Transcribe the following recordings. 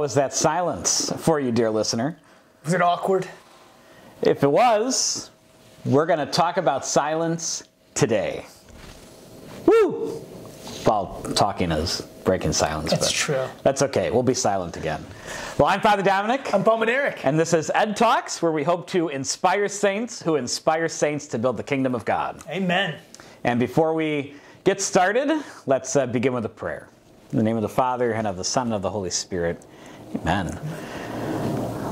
How was that silence for you, dear listener? Was it awkward? If it was, we're going to talk about silence today. Woo! While talking is breaking silence. That's but true. That's okay. We'll be silent again. Well, I'm Father Dominic. I'm Paul Maneric. And this is Ed Talks, where we hope to inspire saints who inspire saints to build the kingdom of God. Amen. And before we get started, let's uh, begin with a prayer. In the name of the Father, and of the Son, and of the Holy Spirit. Amen.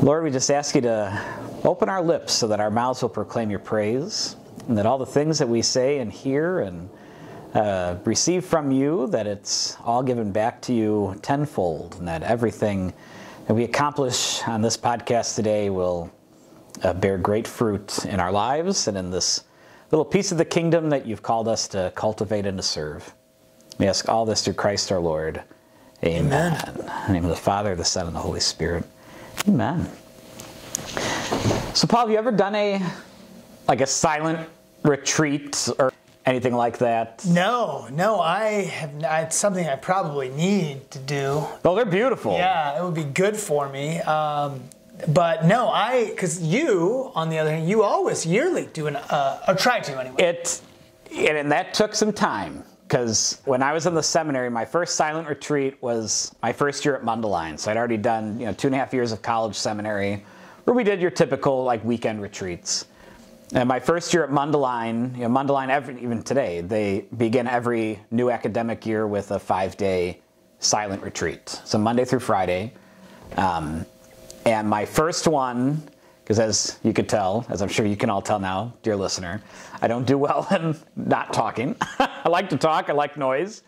Lord, we just ask you to open our lips so that our mouths will proclaim your praise, and that all the things that we say and hear and uh, receive from you, that it's all given back to you tenfold, and that everything that we accomplish on this podcast today will uh, bear great fruit in our lives and in this little piece of the kingdom that you've called us to cultivate and to serve. We ask all this through Christ our Lord. Amen. Amen. In the name of the Father, the Son, and the Holy Spirit. Amen. So, Paul, have you ever done a like a silent retreat or anything like that? No, no, I have. It's something I probably need to do. Oh, they're beautiful. Yeah, it would be good for me. Um, but no, I because you, on the other hand, you always yearly do an uh, or try to anyway. It and that took some time because when I was in the seminary, my first silent retreat was my first year at Mundelein. So I'd already done you know two and a half years of college seminary, where we did your typical like weekend retreats. And my first year at Mundelein, you know, Mundelein every, even today, they begin every new academic year with a five-day silent retreat. So Monday through Friday. Um, and my first one, because as you could tell, as I'm sure you can all tell now, dear listener, I don't do well in not talking. I like to talk, I like noise.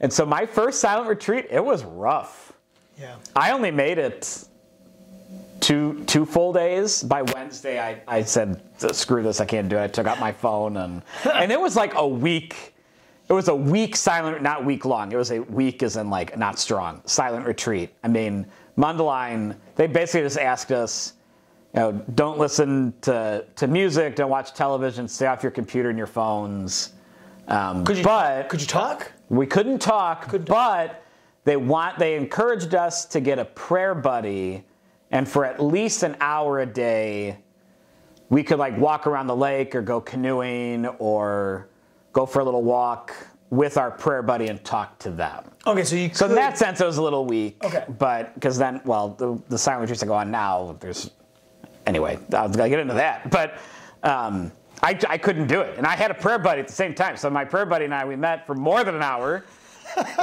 And so my first silent retreat, it was rough. yeah. I only made it two two full days. By Wednesday, I, I said, screw this, I can't do it. I took out my phone and and it was like a week. It was a week silent, not week long. It was a week as in like not strong, silent retreat. I mean, Mundelein, they basically just asked us, you know, don't listen to, to music, don't watch television, stay off your computer and your phones. Um, Could you? but could you talk? we couldn't talk, but they want they encouraged us to get a prayer buddy, and for at least an hour a day, we could like walk around the lake or go canoeing or go for a little walk with our prayer buddy and talk to them. Okay, so you. So in that sense, it was a little weak. Okay. But because then, well, the, the silent retreats that go on now, there's anyway. I was gonna get into that, but um, I, I couldn't do it, and I had a prayer buddy at the same time. So my prayer buddy and I, we met for more than an hour.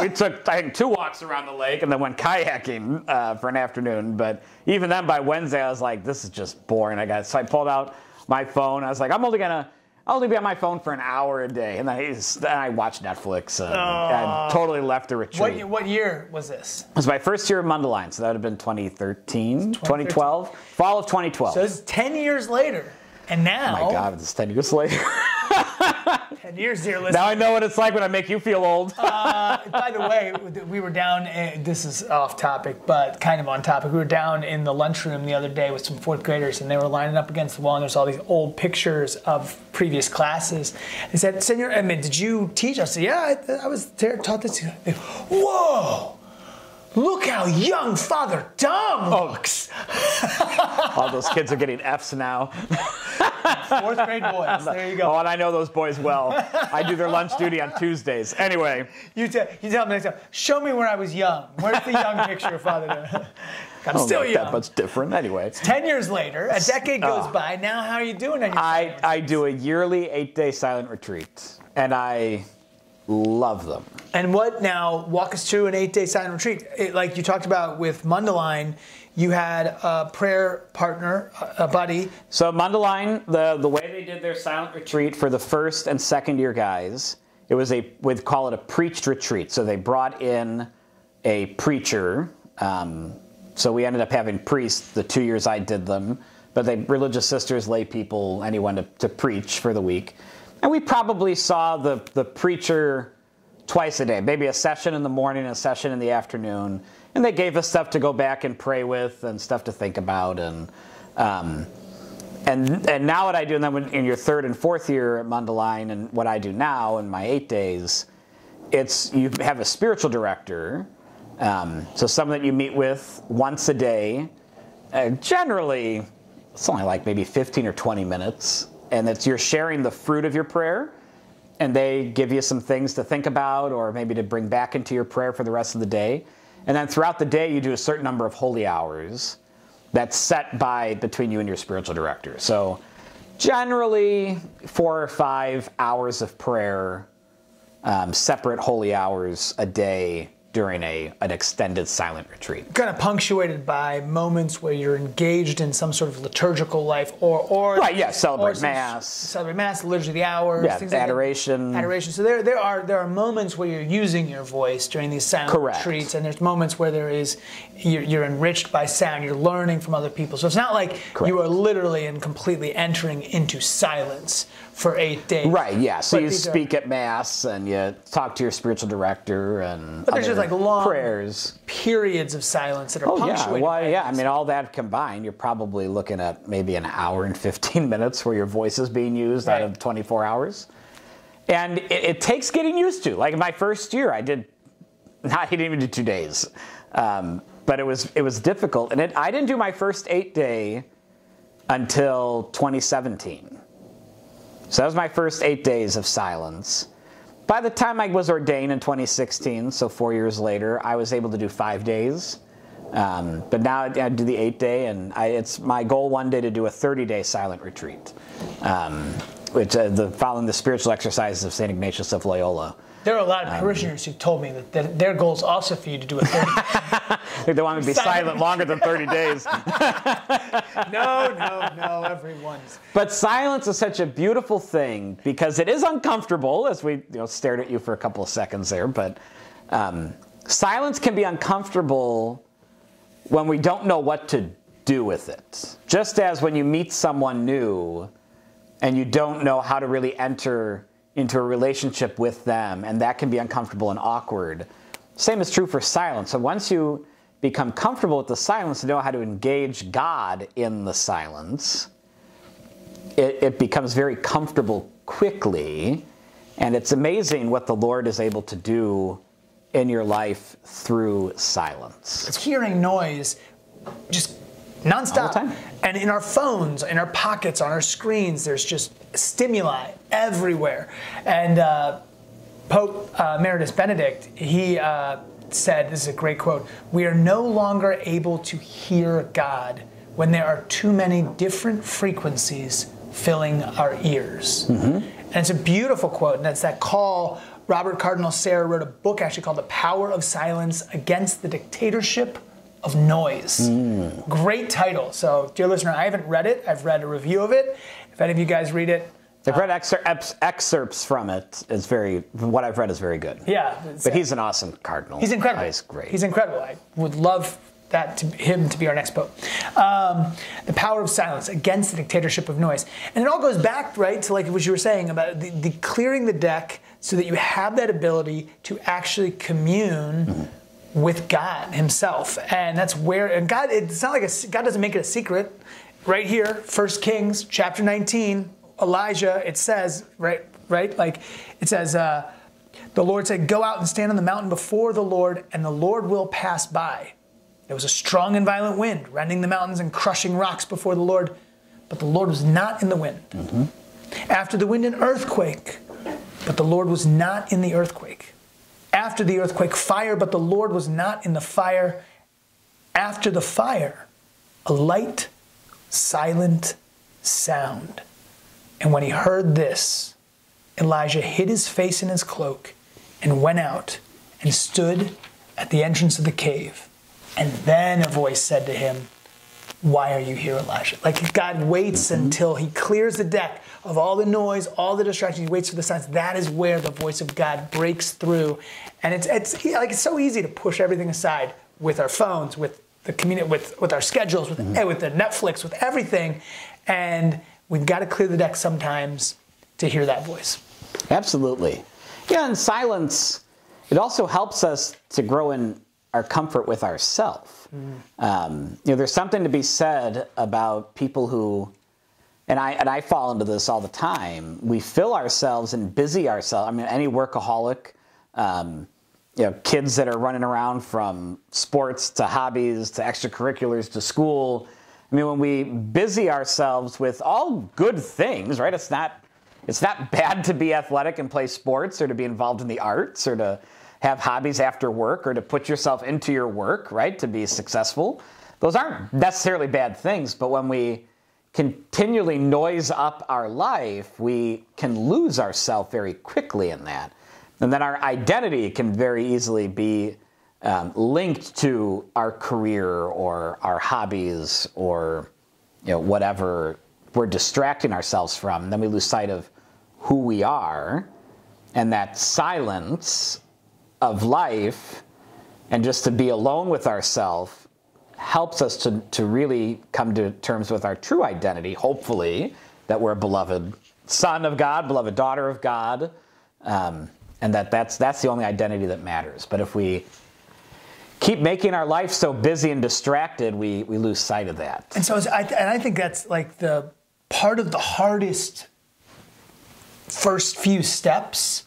we took I think two walks around the lake and then went kayaking uh, for an afternoon. But even then, by Wednesday, I was like, this is just boring. I got so I pulled out my phone. I was like, I'm only gonna. I'll only be on my phone for an hour a day, and then I, then I watched Netflix. And I totally left the retreat. What, what year was this? It was my first year of Mundelein, so that would have been 2013, 2012, fall of 2012. So is ten years later, and now oh my God, it's 10 years later. ten years, dear listener. now I know what it's like when I make you feel old. By the way, we were down. uh, This is off topic, but kind of on topic. We were down in the lunchroom the other day with some fourth graders, and they were lining up against the wall, and there's all these old pictures of previous classes. They said, "Senor, Edmund, did you teach?" I said, "Yeah, I, I was there, taught this." They, Whoa! Look how young Father Dom looks. All those kids are getting Fs now. Fourth grade boys. There you go. Oh, and I know those boys well. I do their lunch duty on Tuesdays. Anyway, You, tell you tell them next time. Show me when I was young. Where's the young picture of Father? I'm still young. that much different. Anyway, It's Ten years later, a decade goes Oh. by. Now, how are you doing? On your I, I do a yearly eight day silent retreat, and I love them. and what now? Walk us through an eight-day silent retreat. It, like you talked about with Mundelein, you had a prayer partner, a buddy. So Mundelein, the the way they did their silent retreat for the first and second year guys, it was a we'd call it a preached retreat. So they brought in a preacher. Um, so we ended up having priests the two years I did them, but they religious sisters, lay people, anyone to, to preach for the week. And we probably saw the the preacher twice a day, maybe a session in the morning, a session in the afternoon. And they gave us stuff to go back and pray with, and stuff to think about, and um, and and now what I do, and then when, in your third and fourth year at Mundelein, and what I do now in my eight days, it's you have a spiritual director Um, so someone that you meet with once a day, uh, generally it's only like maybe 15 or 20 minutes, and it's you're sharing the fruit of your prayer, and they give you some things to think about or maybe to bring back into your prayer for the rest of the day. And then throughout the day, you do a certain number of holy hours that's set by between you and your spiritual director. So generally, four or five hours of prayer, um, separate holy hours a day during a, an extended silent retreat. Kind of punctuated by moments where you're engaged in some sort of liturgical life or or Right, yeah, celebrate or mass. celebrate mass, liturgy of the hours, Yeah, things like that. adoration. adoration. So there there are there are moments where you're using your voice during these silent Correct. retreats, and there's moments where there is you're, you're enriched by sound, you're learning from other people. So it's not like Correct. you are literally and completely entering into silence for eight days. Right, yeah. So But you are- speak at mass and you talk to your spiritual director and But there's other just, like, long- prayers. periods of silence that are Oh yeah, well yeah. I mean, all that combined, you're probably looking at maybe an hour and 15 minutes where your voice is being used out of 24 hours, and it, it takes getting used to. Like my first year, I did not I didn't even do two days, um, but it was it was difficult, and it, I didn't do my first eight day until 2017. So that was my first eight days of silence. By the time I was ordained in 2016, so four years later, I was able to do five days. Um, but now I do the eight day, and I, it's my goal one day to do a 30 day silent retreat, um, which uh, the following the spiritual exercises of St. Ignatius of Loyola. There are a lot Um, of parishioners who told me that, that their goal is also for you to do a 30. They want me to be Silent. silent longer than 30 days. no, no, no, everyone's. But silence is such a beautiful thing because it is uncomfortable, as we you know, stared at you for a couple of seconds there. But um, silence can be uncomfortable when we don't know what to do with it. Just as when you meet someone new and you don't know how to really enter into a relationship with them, and that can be uncomfortable and awkward. Same is true for silence. So once you become comfortable with the silence and know how to engage God in the silence, it, it becomes very comfortable quickly. And it's amazing what the Lord is able to do in your life through silence. It's hearing noise just nonstop. All the time. And in our phones, in our pockets, on our screens, there's just stimuli everywhere. And uh, Pope uh, Emeritus Benedict, he uh, said, this is a great quote, we are no longer able to hear God when there are too many different frequencies filling our ears. And it's a beautiful quote, and it's that call. Robert Cardinal Sarah wrote a book actually called The Power of Silence Against the Dictatorship of Noise. Great title. So, dear listener, I haven't read it. I've read a review of it. If any of you guys read it, I've read uh, excer- excerpts from it. It's very what I've read is very good. yeah. But uh, he's an awesome cardinal. He's incredible. He's great. He's incredible. I would love that to him to be our next pope. Um, the power of silence against the dictatorship of noise, and it all goes back right to like what you were saying about the, the clearing the deck so that you have that ability to actually commune. Mm-hmm. With God Himself, and that's where and God. It's not like a, God doesn't make it a secret. Right here, First Kings chapter 19, Elijah. It says right, right, like it says. Uh, the Lord said, Go out and stand on the mountain before the Lord, and the Lord will pass by. There was a strong and violent wind, rending the mountains and crushing rocks before the Lord, but the Lord was not in the wind. After the wind, an earthquake, but the Lord was not in the earthquake. After the earthquake, fire, but the Lord was not in the fire. After the fire, a light, silent sound. And when he heard this, Elijah hid his face in his cloak and went out and stood at the entrance of the cave. And then a voice said to him, Why are you here, Elijah? Like God waits until he clears the deck of all the noise, all the distractions. He waits for the signs. That is where the voice of God breaks through. And it's, it's like it's so easy to push everything aside with our phones, with the community, with, with our schedules, with, eh, with the Netflix, with everything. And we've got to clear the deck sometimes to hear that voice. Absolutely. Yeah, and silence, it also helps us to grow in our comfort with ourself. Um, you know, there's something to be said about people who, and I and I fall into this all the time. We fill ourselves and busy ourselves. I mean, any workaholic, um, you know, kids that are running around from sports to hobbies to extracurriculars to school. I mean, when we busy ourselves with all good things, right? It's not it's not bad to be athletic and play sports or to be involved in the arts or to have hobbies after work or to put yourself into your work, right? To be successful. Those aren't necessarily bad things, but when we continually noise up our life, we can lose ourselves very quickly in that. And then our identity can very easily be um, linked to our career or our hobbies or you know whatever we're distracting ourselves from. Then we lose sight of who we are and that silence of life and just to be alone with ourselves helps us to, to really come to terms with our true identity, hopefully, that we're a beloved son of God, beloved daughter of God. Um, and that that's that's the only identity that matters. But if we keep making our life so busy and distracted, we we lose sight of that. And so, I, and I think that's like the part of the hardest first few steps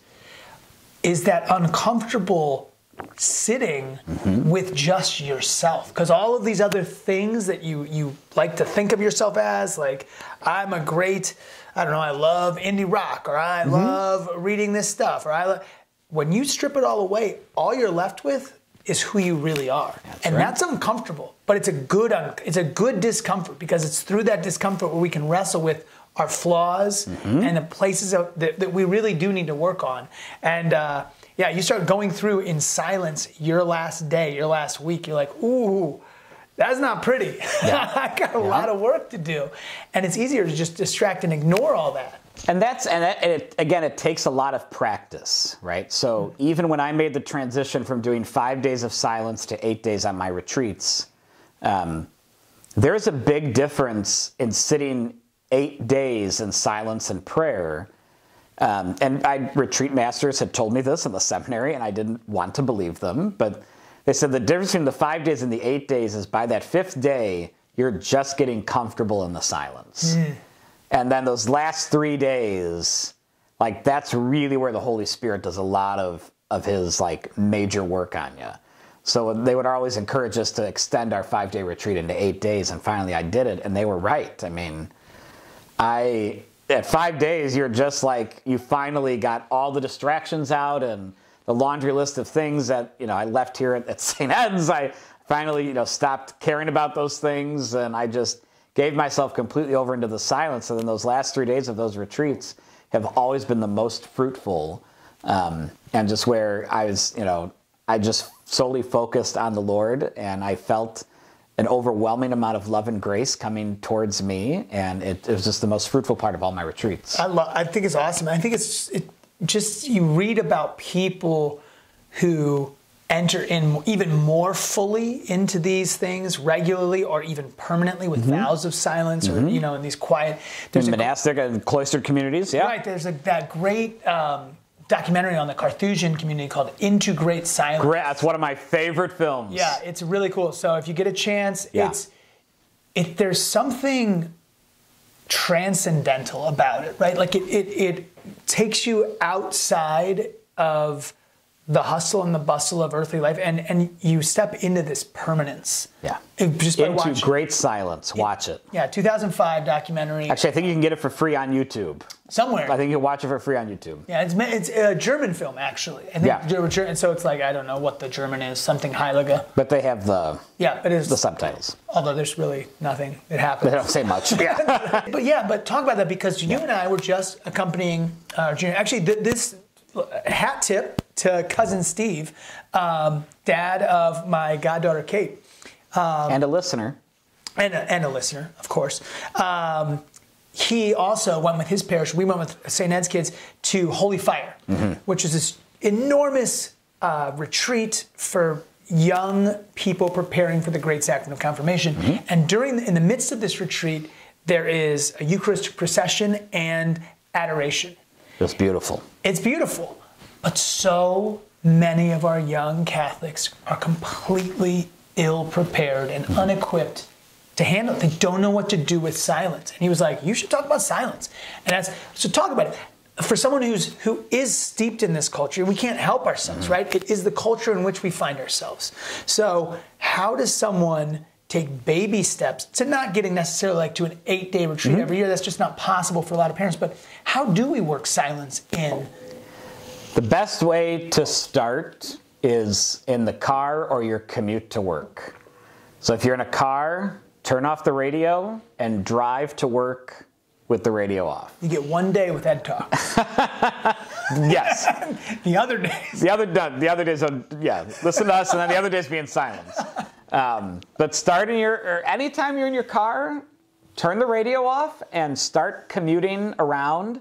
is that uncomfortable sitting mm-hmm. with just yourself because all of these other things that you you like to think of yourself as like i'm a great I don't know, I love indie rock or I mm-hmm. love reading this stuff or I love. When you strip it all away, all you're left with is who you really are. That's and right. that's uncomfortable, but it's a good un- it's a good discomfort because it's through that discomfort where we can wrestle with our flaws mm-hmm. and the places that, that, we really do need to work on. And uh, yeah, you start going through in silence your last day, your last week. You're like, ooh, that's not pretty. Yeah. I got a yeah. lot of work to do. And it's easier to just distract and ignore all that. And that's, and it, again, it takes a lot of practice, right? So mm-hmm. even when I made the transition from doing five days of silence to eight days on my retreats, um, there's a big difference in sitting eight days in silence and prayer. Um, and I, retreat masters had told me this in the seminary, and I didn't want to believe them, but they said the difference between the five days and the eight days is by that fifth day, you're just getting comfortable in the silence. Mm. And then those last three days, like that's really where the Holy Spirit does a lot of, of his like major work on you. So they would always encourage us to extend our five day retreat into eight days. And finally I did it and they were right. I mean, I, at five days, you're just like, you finally got all the distractions out and the laundry list of things that you know I left here at, at St. Ed's. I finally you know stopped caring about those things, and I just gave myself completely over into the silence. And then those last three days of those retreats have always been the most fruitful, um, and just where I was you know I just solely focused on the Lord, and I felt an overwhelming amount of love and grace coming towards me, and it, it was just the most fruitful part of all my retreats. I, lo- I think it's awesome. I think it's it, just you read about people who enter in even more fully into these things regularly or even permanently with mm-hmm. vows of silence mm-hmm. or you know in these quiet there's monastic a, and cloistered communities yeah right there's a, that great um, documentary on the Carthusian community called Into Great Silence. Great, that's one of my favorite films. Yeah, it's really cool. So if you get a chance, yeah. it's it there's something transcendental about it, right? Like it, it, it takes you outside of the hustle and the bustle of earthly life, and, and you step into this permanence. Yeah. Just into watching. great silence. Watch it. Yeah, 2005 documentary. Actually, I think you can get it for free on YouTube. Somewhere. I think you can watch it for free on YouTube. Yeah, it's it's a German film actually. I think yeah. And so it's like I don't know what the German is, something Heilige. But they have the yeah, it is the subtitles. Although there's really nothing that happens. They don't say much. Yeah. but yeah, but talk about that because you and I were just accompanying uh, Junior. Actually, th- this hat tip to cousin Steve, um, dad of my goddaughter Kate. Um, and a listener. And a, and a listener, of course. Um, he also went with his parish. We went with St. Ed's kids to Holy Fire, mm-hmm. which is this enormous uh, retreat for young people preparing for the great sacrament of confirmation. Mm-hmm. And during, the, in the midst of this retreat, there is a Eucharistic procession and adoration. It's beautiful. It's beautiful. But so many of our young Catholics are completely ill prepared and mm-hmm. unequipped to handle it. They don't know what to do with silence. And he was like, You should talk about silence. And that's so talk about it. for someone who's who is steeped in this culture, we can't help ourselves, right? It is the culture in which we find ourselves. So, how does someone take baby steps to not getting necessarily like to an eight day retreat every year? That's just not possible for a lot of parents. But how do we work silence in? The best way to start is in the car or your commute to work. So if you're in a car, turn off the radio and drive to work with the radio off. You get one day with Ed Talk. Yes. the other days, the other the other days, on, yeah, listen to us, and then the other days be in silence. Um, but start in your or anytime you're in your car, turn the radio off and start commuting around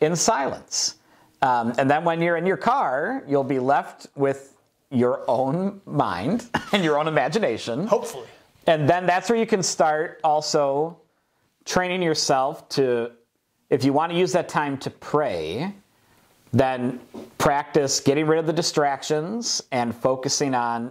in silence. Um, and then when you're in your car, you'll be left with your own mind and your own imagination. hopefully. And then that's where you can start also training yourself to, if you want to use that time to pray, then practice getting rid of the distractions and focusing on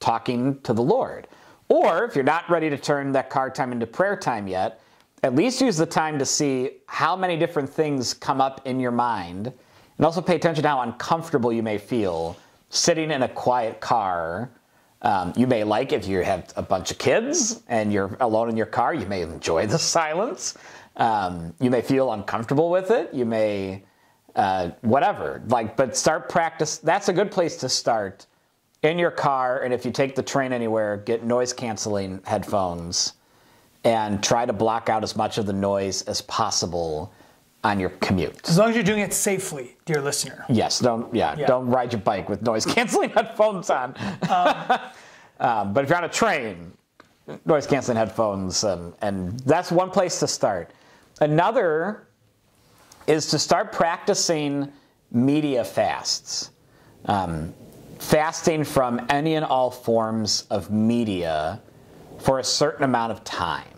talking to the Lord. Or if you're not ready to turn that car time into prayer time yet, at least use the time to see how many different things come up in your mind. And also pay attention to how uncomfortable you may feel sitting in a quiet car. Um, you may like if you have a bunch of kids and you're alone in your car, you may enjoy the silence. Um, you may feel uncomfortable with it. You may, uh, whatever. Like, but start practice. That's a good place to start in your car. And if you take the train anywhere, get noise canceling headphones and try to block out as much of the noise as possible on your commute. As long as you're doing it safely, dear listener. Yes, don't yeah, Yeah. don't ride your bike with noise canceling headphones on. Um, but if you're on a train, noise canceling headphones, and, and that's one place to start. Another is to start practicing media fasts. Um, fasting from any and all forms of media for a certain amount of time.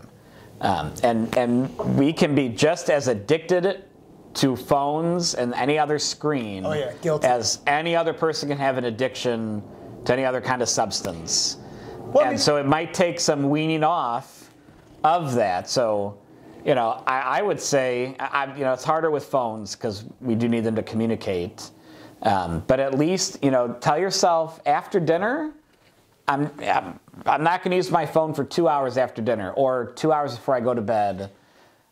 Um, and, and we can be just as addicted to phones and any other screen Oh, yeah, guilty. as any other person can have an addiction to any other kind of substance. Well, I and mean- so it might take some weaning off of that. So, you know, I, I would say, I, I- you know, it's harder with phones because we do need them to communicate. Um, but at least, you know, tell yourself after dinner, I'm, I'm, not going to use my phone for two hours after dinner or two hours before I go to bed.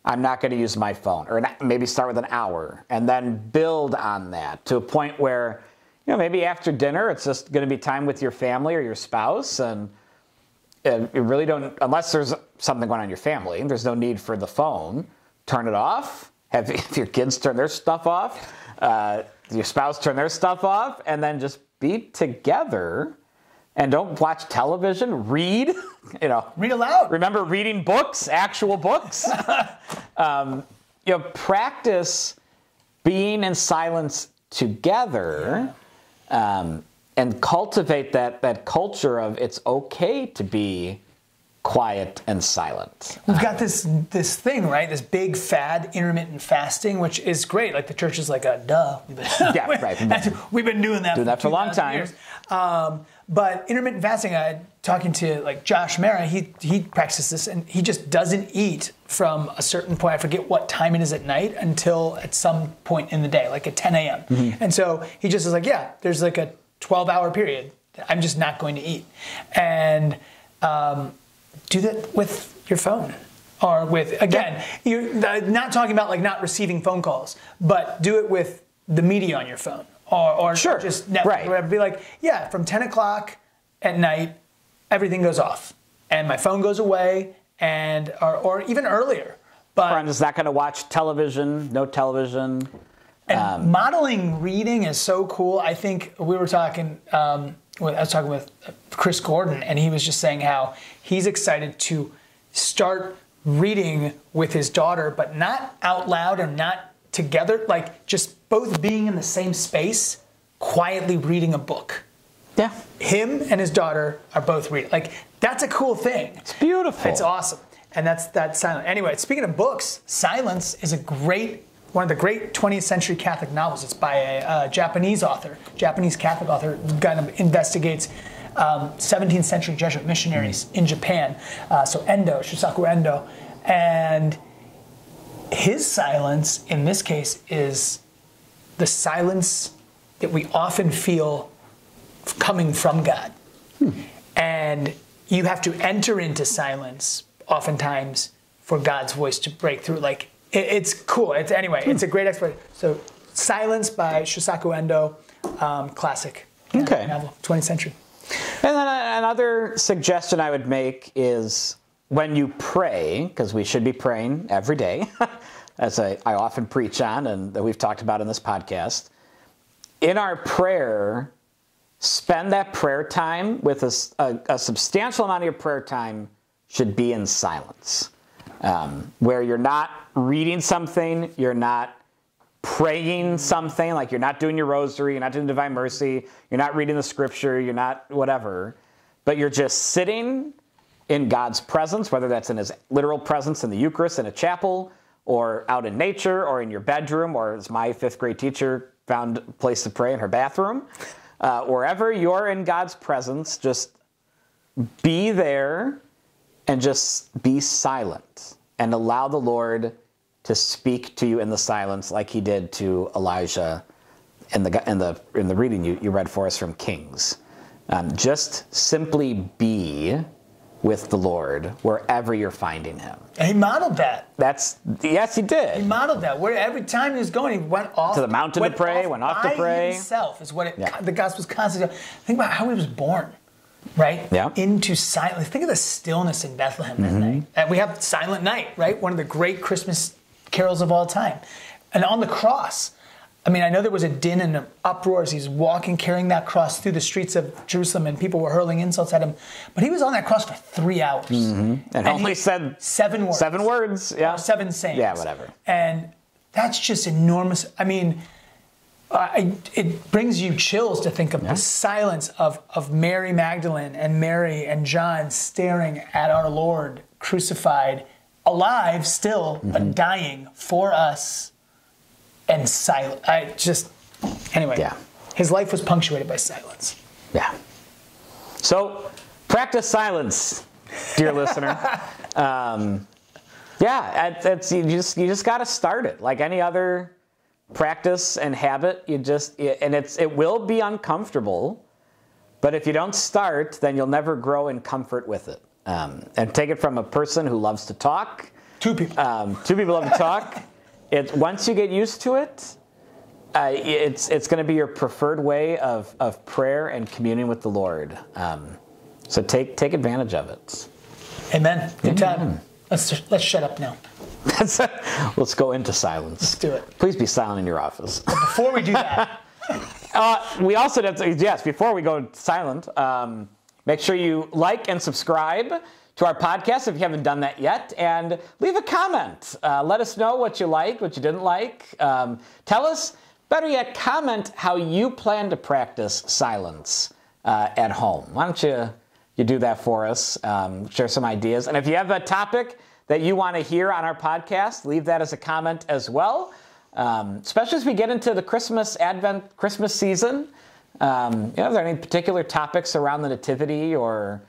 I'm not going to use my phone, or maybe start with an hour and then build on that to a point where, you know, maybe after dinner it's just going to be time with your family or your spouse, and and you really don't, unless there's something going on in your family, there's no need for the phone. Turn it off. Have if your kids turn their stuff off, uh, your spouse turn their stuff off, and then just be together. And don't watch television. Read. You know, Read aloud. Remember reading books, actual books. um, you know, practice being in silence together, um, and cultivate that that culture of it's okay to be quiet and silent. We've got this this thing, right? This big fad, intermittent fasting, which is great. Like the church is like a duh. Been, Yeah, right. We've been doing that. Doing that for a long time. Um, but intermittent fasting, I talking to like Josh Mara, he he practices this, and he just doesn't eat from a certain point. I forget what time it is at night until at some point in the day, like at 10 a.m. Mm-hmm. And so he just is like, yeah, there's like a 12 hour period. I'm just not going to eat, and um, do that with your phone or with again you're uh, not talking about like not receiving phone calls but do it with the media on your phone or, or Sure, just Netflix right. whatever be like yeah from 10 o'clock at night everything goes off and my phone goes away and or, or even earlier but Or I'm just not going to watch television. No television. and Um, modeling reading is so cool. I think we were talking. Um, I was talking with Chris Gordon, and he was just saying how he's excited to start reading with his daughter, but not out loud and not together. Like just both being in the same space, quietly reading a book. Yeah, Him and his daughter are both reading. Like that's a cool thing. it's beautiful. It's awesome. And that's that silence. Anyway, speaking of books, Silence is a great one of the great 20th century Catholic novels. It's by a uh, Japanese author, Japanese Catholic author, who kind of investigates um, 17th century Jesuit missionaries in Japan. Uh, so Endo, Shusaku Endo, and his silence in this case is the silence that we often feel coming from God. And you have to enter into silence oftentimes for God's voice to break through. Like it, it's cool. It's anyway. It's a great explanation. So, Silence by Shusaku Endo, um, classic. Okay. Novel, 20th century. And then another suggestion I would make is when you pray, because we should be praying every day, as I, I often preach on and that we've talked about in this podcast. In our prayer, spend that prayer time with a, a, a substantial amount of your prayer time should be in silence, um, where you're not reading something, you're not praying something, like you're not doing your rosary, you're not doing divine mercy, you're not reading the scripture, you're not whatever, but you're just sitting in God's presence, whether that's in his literal presence in the Eucharist in a chapel, or out in nature, or in your bedroom, or as my fifth grade teacher found a place to pray in her bathroom. Uh, wherever you're in God's presence, just be there and just be silent and allow the Lord to speak to you in the silence like he did to Elijah in the, in the, in the reading you, you read for us from Kings. Um, just simply be with the Lord wherever you're finding him. And he modeled that. That's yes, he did. He modeled that. Where every time he was going, he went off To the mountain to pray, went off to pray. Himself is what it, Yeah. the gospel's constantly. Think about how he was born, right? Yeah. Into silence. Think of the stillness in Bethlehem Mm-hmm. night. And we have Silent Night, right? One of the great Christmas carols of all time. And on the cross, I mean, I know there was a din and an uproar as he's walking, carrying that cross through the streets of Jerusalem, and people were hurling insults at him. But he was on that cross for three hours. Mm-hmm. And, only he- said seven words. seven words. Yeah. seven sayings. Yeah, whatever. And that's just enormous. I mean, I, it brings you chills to think of the silence of, of Mary Magdalene and Mary and John staring at our Lord crucified, alive still, Mm-hmm. but dying for us and silent. I just, anyway, Yeah. his life was punctuated by silence. Yeah. So practice silence, dear listener. Um, yeah, it's, you just you just got to start it like any other practice and habit. You just and it's it will be uncomfortable, but if you don't start, then you'll never grow in comfort with it. Um, and take it from a person who loves to talk. Two people. Um, two people love to talk. It once you get used to it, uh, it's it's going to be your preferred way of, of prayer and communion with the Lord. Um, so take take advantage of it. Amen. Good time. Let's, let's shut up now. Let's go into silence. Let's do it. Please be silent in your office. Before we do that, Uh, we also have to, yes, before we go silent, um, make sure you like and subscribe to our podcast if you haven't done that yet, and leave a comment. Uh, let us know what you liked, what you didn't like. Um, tell us, better yet, comment how you plan to practice silence uh, at home. Why don't you you do that for us? Um, share some ideas, and if you have a topic that you want to hear on our podcast, leave that as a comment as well. Um, especially as we get into the Christmas Advent Christmas season. Um, you know, are there any particular topics around the Nativity or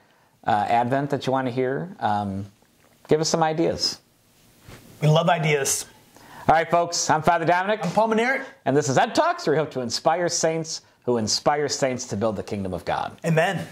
uh, Advent that you want to hear? Um, give us some ideas. we love ideas. All right, folks, I'm Father Dominic, I'm Paul Maneric, and this is Ed Talks, where we hope to inspire saints who inspire saints to build the kingdom of God. amen.